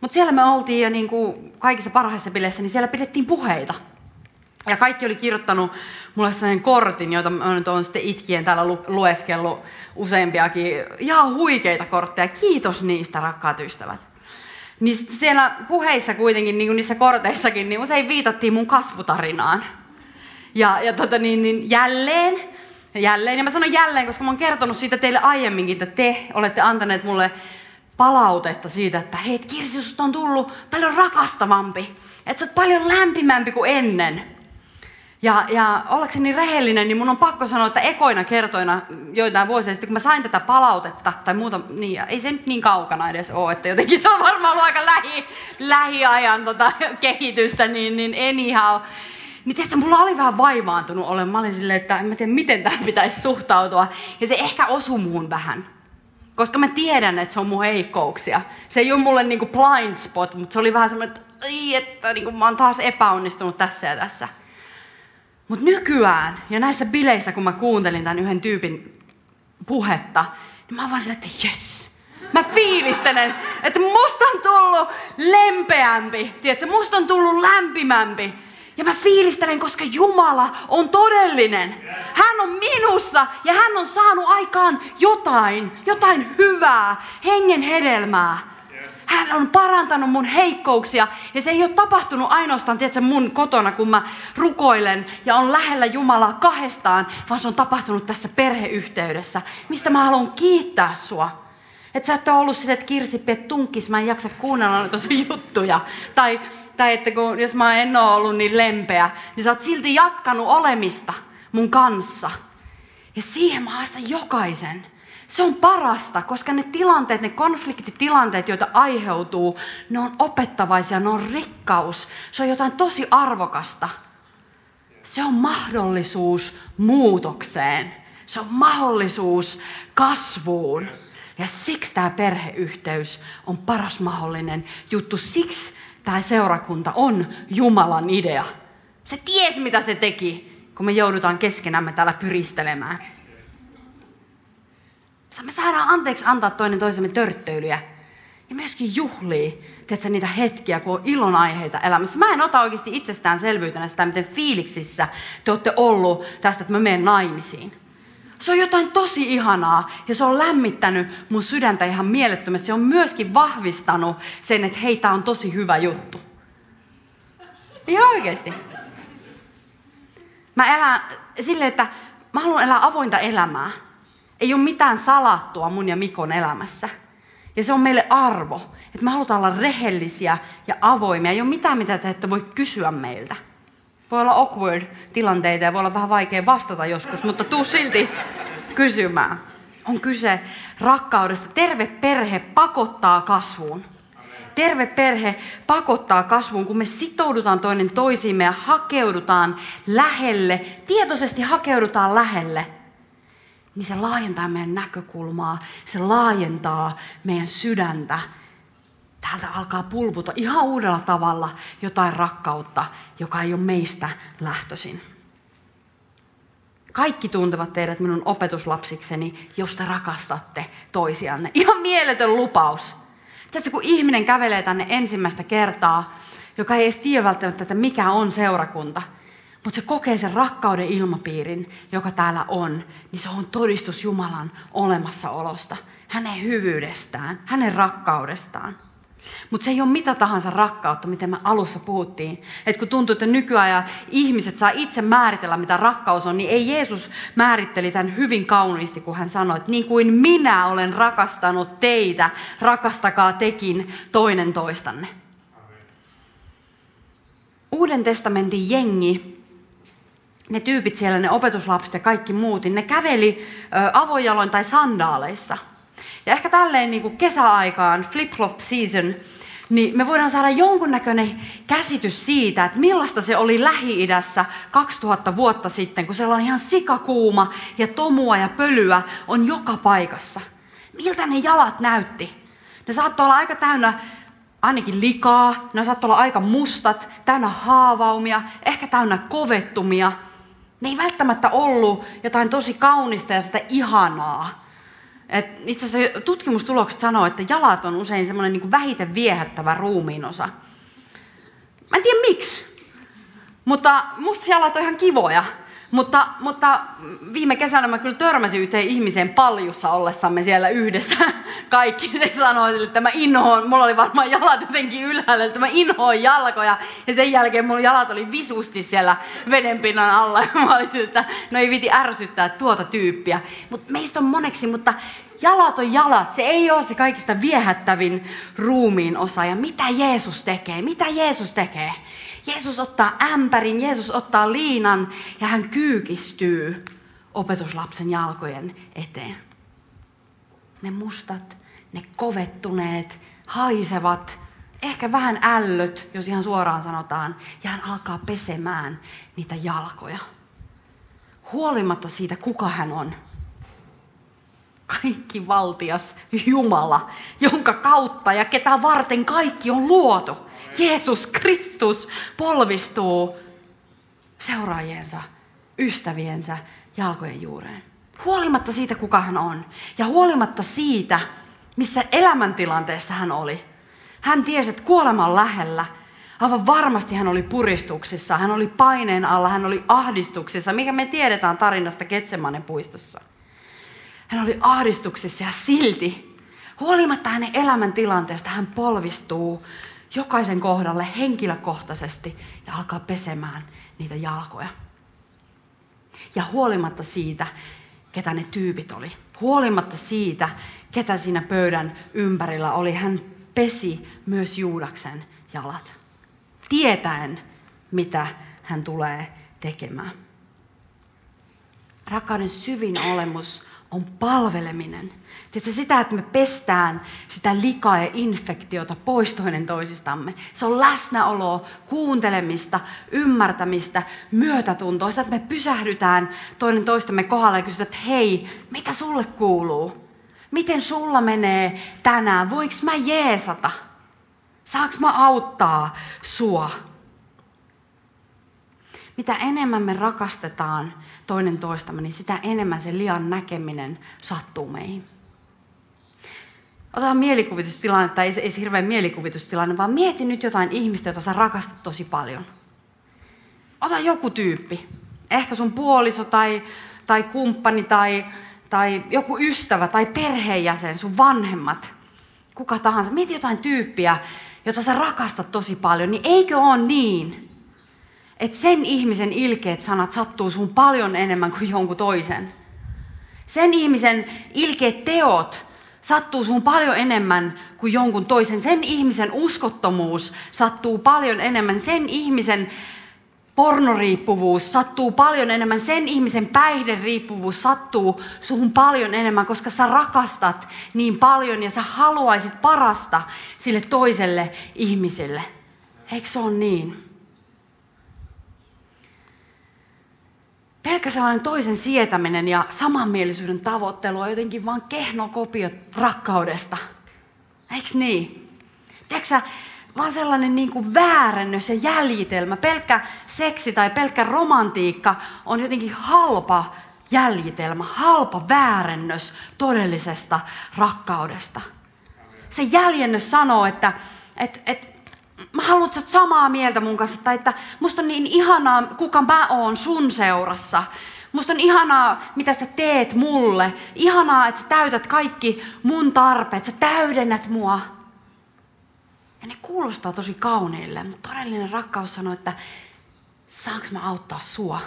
Mutta siellä me oltiin ja niin kuin kaikissa parhaissa bileissä, niin siellä pidettiin puheita. Ja kaikki oli kirjoittanut mulle sellainen kortin, jota mä nyt olen sitten itkien täällä lu- lueskellut useampiakin. Ihan huikeita kortteja. Kiitos niistä, rakkaat ystävät. Niin siellä puheissa kuitenkin, niin kuin niissä korteissakin, niin usein viitattiin mun kasvutarinaan. Ja, ja tota, niin, niin jälleen, jälleen, ja mä sanon jälleen, koska mä oon kertonut siitä teille aiemminkin, että te olette antaneet mulle palautetta siitä, että hei, Kirsi, on tullut paljon rakastavampi. Että sä oot paljon lämpimämpi kuin ennen. Ja, ja ollakseni rehellinen, niin mun on pakko sanoa, että ekoina kertoina joitain vuosia sitten, kun mä sain tätä palautetta, tai muuta, niin ei se nyt niin kaukana edes ole, että jotenkin se on varmaan ollut aika lähi, lähiajan tota, kehitystä, niin, niin anyhow. Niin tiedätkö, mulla oli vähän vaivaantunut olen. Mä olin silleen, että en mä tiedä, miten tähän pitäisi suhtautua. Ja se ehkä osui muun vähän. Koska mä tiedän, että se on mun heikkouksia. Se ei ole mulle niinku blind spot, mutta se oli vähän semmoinen, että, että niinku, mä oon taas epäonnistunut tässä ja tässä. Mutta nykyään ja näissä bileissä, kun mä kuuntelin tämän yhden tyypin puhetta, niin mä oon vaan silleen, että jes. Mä fiilistelen, että musta on tullut lempeämpi, tiedätkö? Musta on tullut lämpimämpi. Ja mä fiilistelen, koska Jumala on todellinen. Hän on minussa ja hän on saanut aikaan jotain, jotain hyvää, hengen hedelmää. Hän on parantanut mun heikkouksia. Ja se ei ole tapahtunut ainoastaan, tiedätkö, mun kotona, kun mä rukoilen ja on lähellä Jumalaa kahdestaan, vaan se on tapahtunut tässä perheyhteydessä, mistä mä haluan kiittää sua. Että sä et ole ollut sitä, että Kirsi, pet tunkkis, mä en jaksa kuunnella noita sun juttuja. Tai, tai että kun, jos mä en ole ollut niin lempeä, niin sä oot silti jatkanut olemista mun kanssa. Ja siihen mä haastan jokaisen. Se on parasta, koska ne tilanteet, ne konfliktitilanteet, joita aiheutuu, ne on opettavaisia, ne on rikkaus. Se on jotain tosi arvokasta. Se on mahdollisuus muutokseen. Se on mahdollisuus kasvuun. Ja siksi tämä perheyhteys on paras mahdollinen juttu. Siksi tämä seurakunta on Jumalan idea. Se ties, mitä se teki, kun me joudutaan keskenämme täällä pyristelemään. Me saadaan anteeksi antaa toinen toisemme törttöilyjä. Ja myöskin juhlii, tiedätkö, niitä hetkiä, kun on ilonaiheita elämässä. Mä en ota oikeasti itsestäänselvyytenä sitä, miten fiiliksissä te olette ollut tästä, että mä menen naimisiin. Se on jotain tosi ihanaa ja se on lämmittänyt mun sydäntä ihan mielettömästi. Se on myöskin vahvistanut sen, että hei, tää on tosi hyvä juttu. Ihan oikeasti. Mä elän silleen, että mä haluan elää avointa elämää. Ei ole mitään salattua mun ja Mikon elämässä. Ja se on meille arvo, että me halutaan olla rehellisiä ja avoimia. Ei ole mitään, mitä te ette voi kysyä meiltä. Voi olla awkward tilanteita ja voi olla vähän vaikea vastata joskus, mutta tuu silti kysymään. On kyse rakkaudesta. Terve perhe pakottaa kasvuun. Terve perhe pakottaa kasvuun, kun me sitoudutaan toinen toisiimme ja hakeudutaan lähelle, tietoisesti hakeudutaan lähelle, niin se laajentaa meidän näkökulmaa, se laajentaa meidän sydäntä. Täältä alkaa pulputa ihan uudella tavalla jotain rakkautta, joka ei ole meistä lähtöisin. Kaikki tuntevat teidät minun opetuslapsikseni, jos te rakastatte toisianne. Ihan mieletön lupaus. Tässä kun ihminen kävelee tänne ensimmäistä kertaa, joka ei edes tiedä välttämättä, että mikä on seurakunta, mutta se kokee sen rakkauden ilmapiirin, joka täällä on, niin se on todistus Jumalan olemassaolosta, hänen hyvyydestään, hänen rakkaudestaan. Mutta se ei ole mitä tahansa rakkautta, miten me alussa puhuttiin. Että kun tuntuu, että nykyajan ihmiset saa itse määritellä, mitä rakkaus on, niin ei Jeesus määritteli tämän hyvin kauniisti, kun hän sanoi, että niin kuin minä olen rakastanut teitä, rakastakaa tekin toinen toistanne. Uuden testamentin jengi, ne tyypit siellä, ne opetuslapset ja kaikki muut, niin ne käveli avojaloin tai sandaaleissa – ja ehkä tälleen niin kuin kesäaikaan, flip-flop season, niin me voidaan saada jonkunnäköinen käsitys siitä, että millaista se oli Lähi-idässä 2000 vuotta sitten, kun siellä on ihan sikakuuma ja tomua ja pölyä on joka paikassa. Miltä ne jalat näytti? Ne saattoi olla aika täynnä ainakin likaa, ne saattoi olla aika mustat, täynnä haavaumia, ehkä täynnä kovettumia. Ne ei välttämättä ollut jotain tosi kaunista ja sitä ihanaa, et itse asiassa tutkimustulokset sanoo, että jalat on usein semmoinen niin vähiten viehättävä ruumiin osa. Mä en tiedä miksi, mutta musta jalat on ihan kivoja. Mutta, mutta viime kesänä mä kyllä törmäsin yhteen ihmiseen paljussa ollessamme siellä yhdessä. <laughs> Kaikki se sanoi, että mä inhoon, mulla oli varmaan jalat jotenkin ylhäällä, että mä inhoon jalkoja. Ja sen jälkeen mun jalat oli visusti siellä vedenpinnan alla. <laughs> Ja mä olin, että no ei viti ärsyttää tuota tyyppiä. Mutta meistä on moneksi, mutta jalat on jalat. Se ei ole se kaikista viehättävin ruumiin osa. Ja mitä Jeesus tekee? Mitä Jeesus tekee? Jeesus ottaa ämpärin, Jeesus ottaa liinan ja hän kyykistyy opetuslapsen jalkojen eteen. Ne mustat, ne kovettuneet, haisevat, ehkä vähän ällöt, jos ihan suoraan sanotaan, ja hän alkaa pesemään niitä jalkoja. Huolimatta siitä, kuka hän on. Kaikki valtias Jumala, jonka kautta ja ketä varten kaikki on luotu. Jeesus Kristus polvistuu seuraajiensa, ystäviensä jalkojen juureen. Huolimatta siitä, kuka hän on. Ja huolimatta siitä, missä elämäntilanteessa hän oli. Hän tiesi, että kuolema on lähellä. Aivan varmasti hän oli puristuksissa, hän oli paineen alla, hän oli ahdistuksissa, mikä me tiedetään tarinasta Ketsemanen puistossa. Hän oli ahdistuksissa ja silti, huolimatta hänen elämäntilanteesta, hän polvistuu jokaisen kohdalle henkilökohtaisesti ja alkaa pesemään niitä jalkoja. Ja huolimatta siitä, ketä ne tyypit oli, huolimatta siitä, ketä siinä pöydän ympärillä oli, hän pesi myös Juudaksen jalat. Tietäen, mitä hän tulee tekemään. Rakkauden syvin olemus on palveleminen. Tiedätkö, sitä, että me pestään sitä likaa ja infektiota pois toinen toisistamme. Se on läsnäoloa, kuuntelemista, ymmärtämistä, myötätuntoa. Sitä, että me pysähdytään toinen toistamme kohdalla ja kysytään, että hei, mitä sulle kuuluu? Miten sulla menee tänään? Voinko mä jeesata? Saanko mä auttaa sua? Mitä enemmän me rakastetaan toinen toistamme, niin sitä enemmän se lian näkeminen sattuu meihin. Otetaan mielikuvitustilanne, tai ei, ei se hirveän mielikuvitustilanne, vaan mieti nyt jotain ihmistä, jota sä rakastat tosi paljon. Ota joku tyyppi. Ehkä sun puoliso tai, tai kumppani tai, tai joku ystävä tai perheenjäsen, sun vanhemmat. Kuka tahansa. Mieti jotain tyyppiä, jota sä rakastat tosi paljon. Niin eikö ole niin, että sen ihmisen ilkeät sanat sattuu sun paljon enemmän kuin jonkun toisen. Sen ihmisen ilkeät teot sattuu sun paljon enemmän kuin jonkun toisen. Sen ihmisen uskottomuus sattuu paljon enemmän. Sen ihmisen pornoriippuvuus sattuu paljon enemmän. Sen ihmisen päihderiippuvuus sattuu suhun paljon enemmän, koska sä rakastat niin paljon ja sä haluaisit parasta sille toiselle ihmiselle. Eikö se ole niin? Pelkkä sellainen toisen sietäminen ja samanmielisyyden tavoittelu on jotenkin vain kehno kopio rakkaudesta. Eikö niin? Tiedätkö vaan sellainen niin kuin väärennös ja jäljitelmä. Pelkkä seksi tai pelkkä romantiikka on jotenkin halpa jäljitelmä, halpa väärennös todellisesta rakkaudesta. Se jäljennös sanoo, että et, et, mä haluan, että samaa mieltä mun kanssa, tai että musta on niin ihanaa, kuka mä oon sun seurassa. Musta on ihanaa, mitä sä teet mulle. Ihanaa, että sä täytät kaikki mun tarpeet, sä täydennät mua. Ja ne kuulostaa tosi kauneille, mutta todellinen rakkaus sanoo, että saanko mä auttaa sua?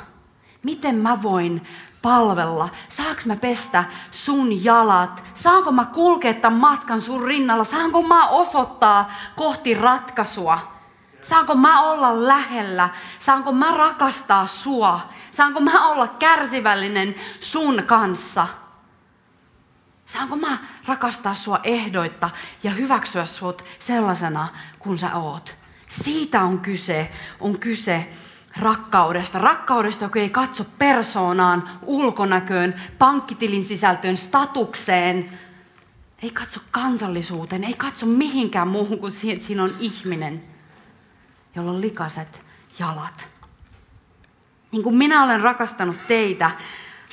Miten mä voin palvella? Saanko mä pestä sun jalat? Saanko mä kulkea tämän matkan sun rinnalla? Saanko mä osoittaa kohti ratkaisua? Saanko mä olla lähellä? Saanko mä rakastaa sua? Saanko mä olla kärsivällinen sun kanssa? Saanko mä rakastaa sua ehdoitta ja hyväksyä sut sellaisena kuin sä oot? Siitä on kyse, on kyse rakkaudesta. Rakkaudesta, joka ei katso persoonaan, ulkonäköön, pankkitilin sisältöön, statukseen, ei katso kansallisuuteen, ei katso mihinkään muuhun kuin siihen, että siinä on ihminen, jolla on likaset jalat. Niin kuin minä olen rakastanut teitä,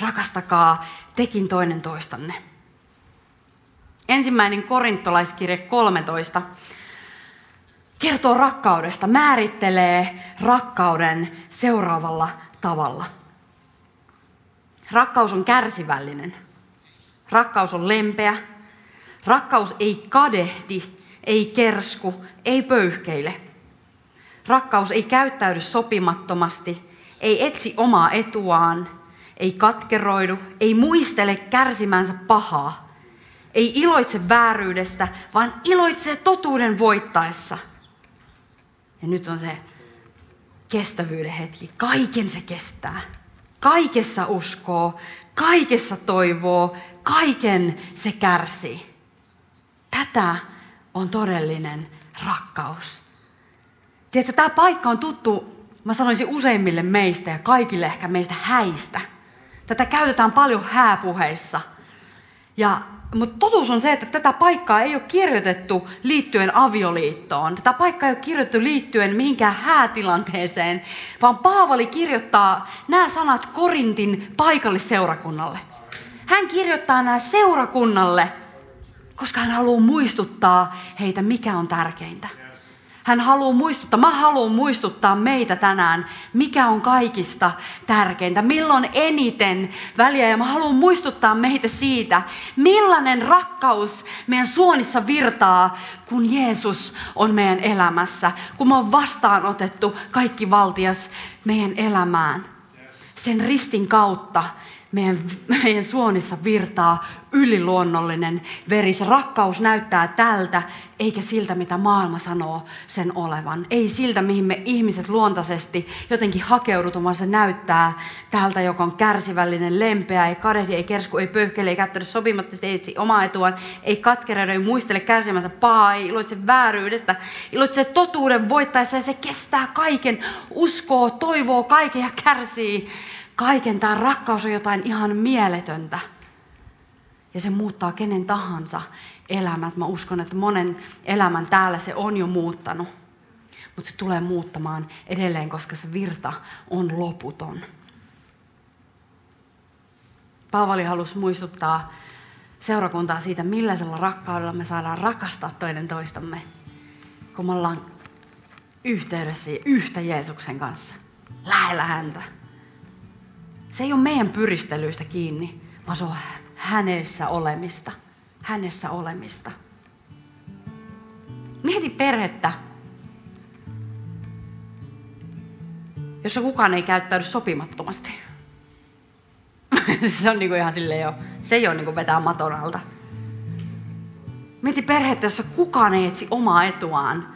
rakastakaa tekin toinen toistanne. Ensimmäinen korintolaiskirje 13 kertoo rakkaudesta, määrittelee rakkauden seuraavalla tavalla. Rakkaus on kärsivällinen. Rakkaus on lempeä. Rakkaus ei kadehdi, ei kersku, ei pöyhkeile. Rakkaus ei käyttäydy sopimattomasti, ei etsi omaa etuaan, ei katkeroidu, ei muistele kärsimänsä pahaa, ei iloitse vääryydestä, vaan iloitsee totuuden voittaessa – ja nyt on se kestävyyden hetki. Kaiken se kestää. Kaikessa uskoo, kaikessa toivoo, kaiken se kärsii. Tätä on todellinen rakkaus. Tiedätkö, tämä paikka on tuttu, mä sanoisin useimmille meistä ja kaikille ehkä meistä häistä. Tätä käytetään paljon hääpuheissa. Ja mutta totuus on se, että tätä paikkaa ei ole kirjoitettu liittyen avioliittoon. Tätä paikkaa ei ole kirjoitettu liittyen mihinkään häätilanteeseen, vaan Paavali kirjoittaa nämä sanat Korintin paikallisseurakunnalle. Hän kirjoittaa nämä seurakunnalle, koska hän haluaa muistuttaa heitä, mikä on tärkeintä. Hän haluaa muistuttaa, mä haluan muistuttaa meitä tänään, mikä on kaikista tärkeintä, milloin eniten väliä. Ja mä haluan muistuttaa meitä siitä, millainen rakkaus meidän suonissa virtaa, kun Jeesus on meidän elämässä, kun me on vastaanotettu kaikki valtias meidän elämään. Sen ristin kautta meidän, meidän suonissa virtaa yliluonnollinen veri. Se rakkaus näyttää tältä, eikä siltä, mitä maailma sanoo sen olevan. Ei siltä, mihin me ihmiset luontaisesti jotenkin hakeudutaan, vaan se näyttää tältä, joka on kärsivällinen, lempeä, ei kadehdi, ei kersku, ei pöyhkele, ei käyttänyt sopimatta, ei etsi omaa etuaan, ei katkeroida, ei muistele kärsimänsä pahaa, ei iloitse vääryydestä, iloitse totuuden voittaessa ja se kestää kaiken, uskoo, toivoo kaiken ja kärsii kaiken. Tämä rakkaus on jotain ihan mieletöntä. Ja se muuttaa kenen tahansa elämät. Mä uskon, että monen elämän täällä se on jo muuttanut. Mutta se tulee muuttamaan edelleen, koska se virta on loputon. Paavali halusi muistuttaa seurakuntaa siitä, millaisella rakkaudella me saadaan rakastaa toinen toistamme, kun me ollaan yhteydessä yhtä Jeesuksen kanssa, lähellä häntä. Se ei ole meidän pyristelyistä kiinni, vaan se on hänessä olemista. Hänessä olemista. Mieti perhettä, jossa kukaan ei käyttäydy sopimattomasti. <laughs> se on niinku ihan silleen jo, se ei ole niinku vetää maton alta. Mieti perhettä, jossa kukaan ei etsi omaa etuaan,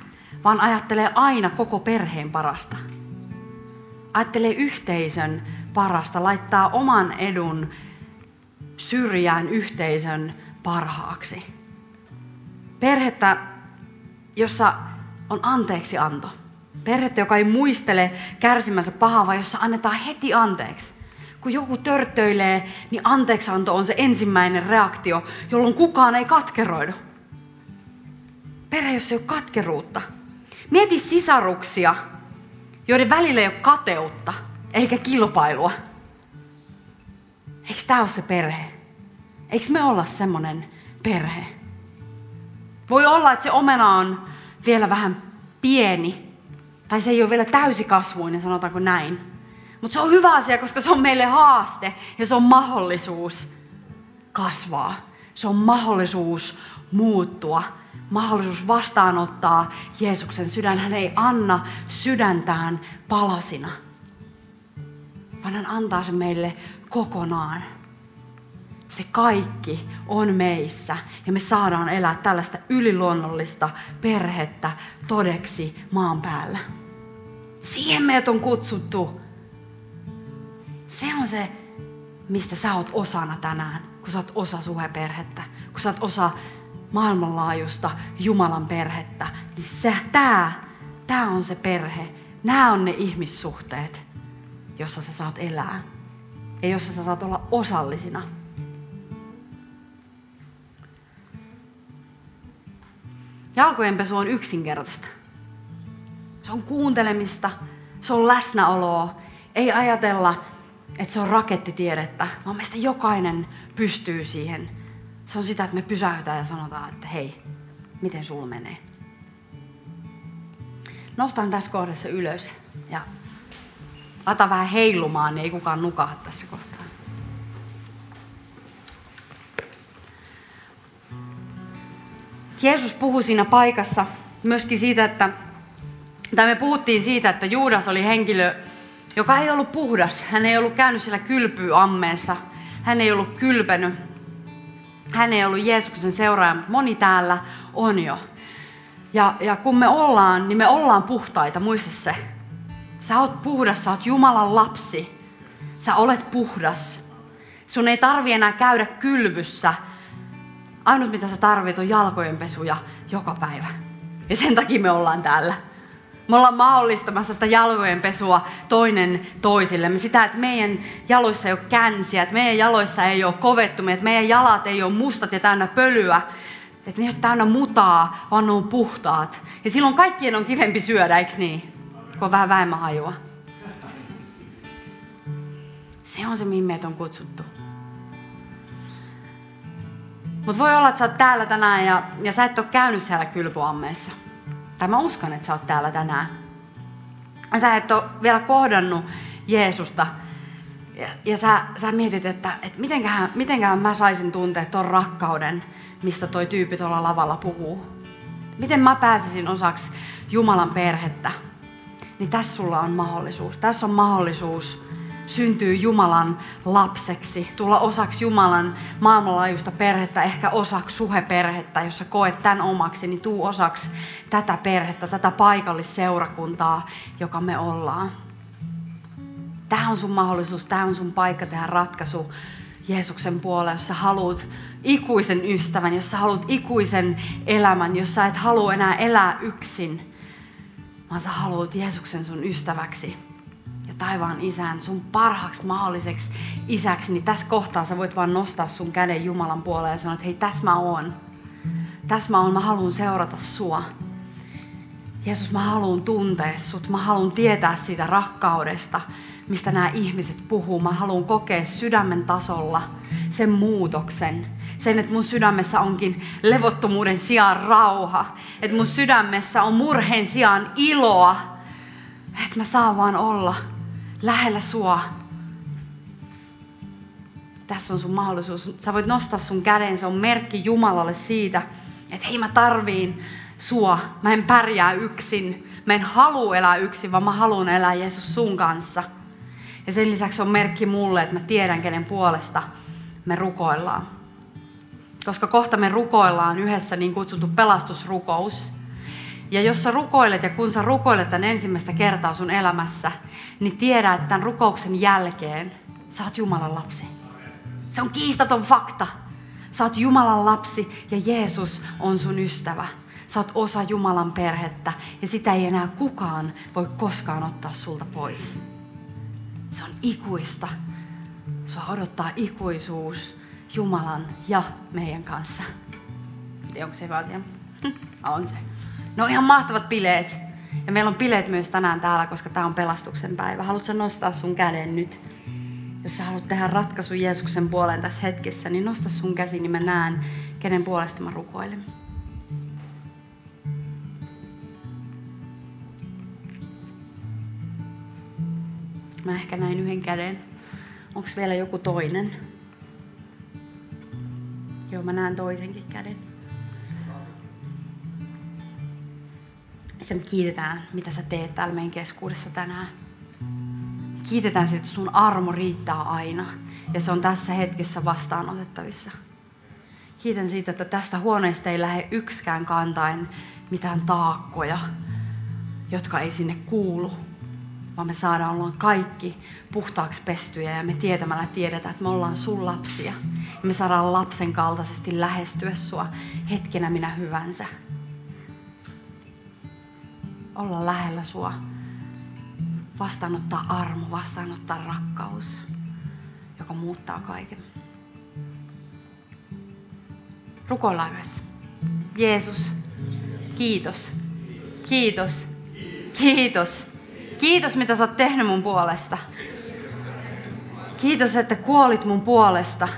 vaan ajattelee aina koko perheen parasta. Ajattelee yhteisön parasta, laittaa oman edun syrjään yhteisön parhaaksi. Perhettä, jossa on anteeksi anto. Perhettä, joka ei muistele kärsimänsä pahaa, vaan jossa annetaan heti anteeksi. Kun joku törttöilee, niin anteeksianto on se ensimmäinen reaktio, jolloin kukaan ei katkeroidu. Perhe, jossa ei ole katkeruutta. Mieti sisaruksia, joiden välillä ei ole kateutta eikä kilpailua. Eikö tämä ole se perhe? Eikö me olla semmoinen perhe? Voi olla, että se omena on vielä vähän pieni, tai se ei ole vielä täysikasvuinen, sanotaanko näin. Mutta se on hyvä asia, koska se on meille haaste ja se on mahdollisuus kasvaa. Se on mahdollisuus muuttua, mahdollisuus vastaanottaa Jeesuksen sydän. Hän ei anna sydäntään palasina, vaan hän antaa sen meille kokonaan. Se kaikki on meissä ja me saadaan elää tällaista yliluonnollista perhettä todeksi maan päällä. Siihen meidät on kutsuttu. Se on se, mistä sä oot osana tänään, kun sä oot osa suheperhettä, kun sä oot osa maailmanlaajuista Jumalan perhettä, niin se, tää, tää on se perhe. Nämä on ne ihmissuhteet, jossa sä saat elää ja jossa sä saat olla osallisina. Jalkojenpesu on yksinkertaista. Se on kuuntelemista, se on läsnäoloa. Ei ajatella, että se on rakettitiedettä, vaan meistä jokainen pystyy siihen. Se on sitä, että me pysäytään ja sanotaan, että hei, miten sulla menee. Nostan tässä kohdassa ylös ja lata vähän heilumaan, niin ei kukaan nukaha tässä kohtaa. Jeesus puhui siinä paikassa myöskin siitä, että, tai me puhuttiin siitä, että Juudas oli henkilö, joka ei ollut puhdas. Hän ei ollut käynyt siellä kylpyammeessa. Hän ei ollut kylpenyt. Hän ei ollut Jeesuksen seuraaja, mutta moni täällä on jo. Ja, ja kun me ollaan, niin me ollaan puhtaita, muista se. Sä oot puhdas, sä oot Jumalan lapsi. Sä olet puhdas. Sun ei tarvi enää käydä kylvyssä. Ainut mitä sä tarvit on jalkojen pesuja joka päivä. Ja sen takia me ollaan täällä. Me ollaan mahdollistamassa sitä jalkojen pesua toinen toisillemme. Sitä, että meidän jaloissa ei ole känsiä, että meidän jaloissa ei ole kovettumia, että meidän jalat ei ole mustat ja täynnä pölyä. Että ne ei ole täynnä mutaa, vaan ne on puhtaat. Ja silloin kaikkien on kivempi syödä, eikö niin? Kun on vähän vähemmän hajua. Se on se, mihin meitä on kutsuttu. Mutta voi olla, että sä oot täällä tänään ja, ja sä et ole käynyt siellä kylpyammeessa. Tai mä uskon, että sä oot täällä tänään. Ja sä et ole vielä kohdannut Jeesusta. Ja, ja sä, sä mietit, että, että mitenköhän, mitenköhän mä saisin tuntea ton rakkauden, mistä toi tyyppi tuolla lavalla puhuu. Miten mä pääsisin osaksi Jumalan perhettä. Niin tässä sulla on mahdollisuus. Tässä on mahdollisuus syntyy Jumalan lapseksi, tulla osaksi Jumalan maailmanlaajuista perhettä, ehkä osaksi suheperhettä, jos sä koet tämän omaksi, niin tuu osaksi tätä perhettä, tätä paikallisseurakuntaa, joka me ollaan. Tämä on sun mahdollisuus, tämä on sun paikka tehdä ratkaisu Jeesuksen puolelle, jos sä haluat ikuisen ystävän, jos sä haluat ikuisen elämän, jos sä et halua enää elää yksin, vaan sä haluat Jeesuksen sun ystäväksi taivaan isän, sun parhaaksi mahdolliseksi isäksi, niin tässä kohtaa sä voit vaan nostaa sun käden Jumalan puoleen ja sanoa, että hei, tässä mä oon. Tässä mä oon, mä haluan seurata sua. Jeesus, mä haluan tuntea sut. Mä haluan tietää siitä rakkaudesta, mistä nämä ihmiset puhuu. Mä haluan kokea sydämen tasolla sen muutoksen. Sen, että mun sydämessä onkin levottomuuden sijaan rauha. Että mun sydämessä on murheen sijaan iloa. Että mä saan vaan olla lähellä sua. Tässä on sun mahdollisuus. Sä voit nostaa sun käden. Se on merkki Jumalalle siitä, että hei mä tarviin sua. Mä en pärjää yksin. Mä en halua elää yksin, vaan mä haluan elää Jeesus sun kanssa. Ja sen lisäksi on merkki mulle, että mä tiedän, kenen puolesta me rukoillaan. Koska kohta me rukoillaan yhdessä niin kutsuttu pelastusrukous. Ja jos sä rukoilet ja kun sä rukoilet tämän ensimmäistä kertaa sun elämässä, niin tiedä, että tämän rukouksen jälkeen sä oot Jumalan lapsi. Se on kiistaton fakta. Sä oot Jumalan lapsi ja Jeesus on sun ystävä. Sä oot osa Jumalan perhettä ja sitä ei enää kukaan voi koskaan ottaa sulta pois. Se on ikuista. Sua odottaa ikuisuus Jumalan ja meidän kanssa. Tiedä, onko se hyvä asia? <laughs> on se. No ihan mahtavat bileet. Ja meillä on bileet myös tänään täällä, koska tämä on pelastuksen päivä. Haluatko nostaa sun käden nyt? Jos sä haluat tehdä ratkaisu Jeesuksen puoleen tässä hetkessä, niin nosta sun käsi, niin mä näen, kenen puolesta mä rukoilen. Mä ehkä näin yhden käden. Onko vielä joku toinen? Joo, mä näen toisenkin käden. Sen kiitetään, mitä sä teet täällä meidän keskuudessa tänään. Kiitetään siitä, että sun armo riittää aina. Ja se on tässä hetkessä vastaanotettavissa. Kiitän siitä, että tästä huoneesta ei lähde yksikään kantain mitään taakkoja, jotka ei sinne kuulu. Vaan me saadaan olla kaikki puhtaaksi pestyjä ja me tietämällä tiedetään, että me ollaan sun lapsia. Ja me saadaan lapsen kaltaisesti lähestyä sua hetkenä minä hyvänsä. Olla lähellä sua vastaanottaa armo, vastaanottaa rakkaus, joka muuttaa kaiken. Rukoillaan yhdessä. Jeesus, kiitos. Kiitos. Kiitos. Kiitos, mitä sä oot tehnyt mun puolesta. Kiitos, että kuolit mun puolesta.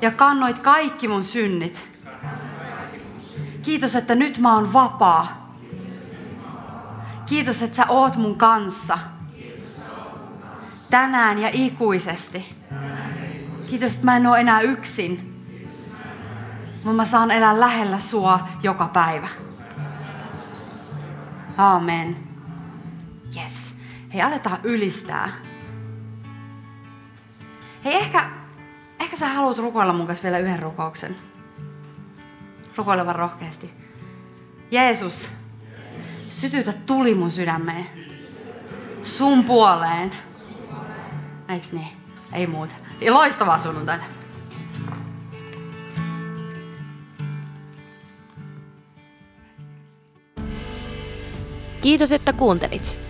Ja kannoit kaikki mun synnit. Kiitos, että nyt mä oon vapaa. Kiitos, että sä oot mun kanssa. Tänään ja ikuisesti. Kiitos, että mä en ole enää yksin. Mutta mä saan elää lähellä sua joka päivä. Amen. Hei, aletaan ylistää. Hei, ehkä, ehkä sä haluat rukoilla mun kanssa vielä yhden rukouksen. Rukoile vaan rohkeasti. Jeesus, sytytä tuli mun sydämeen. Sun puoleen. Eiks niin? Ei muuta. Loistavaa sunnuntaita. Kiitos, että kuuntelit.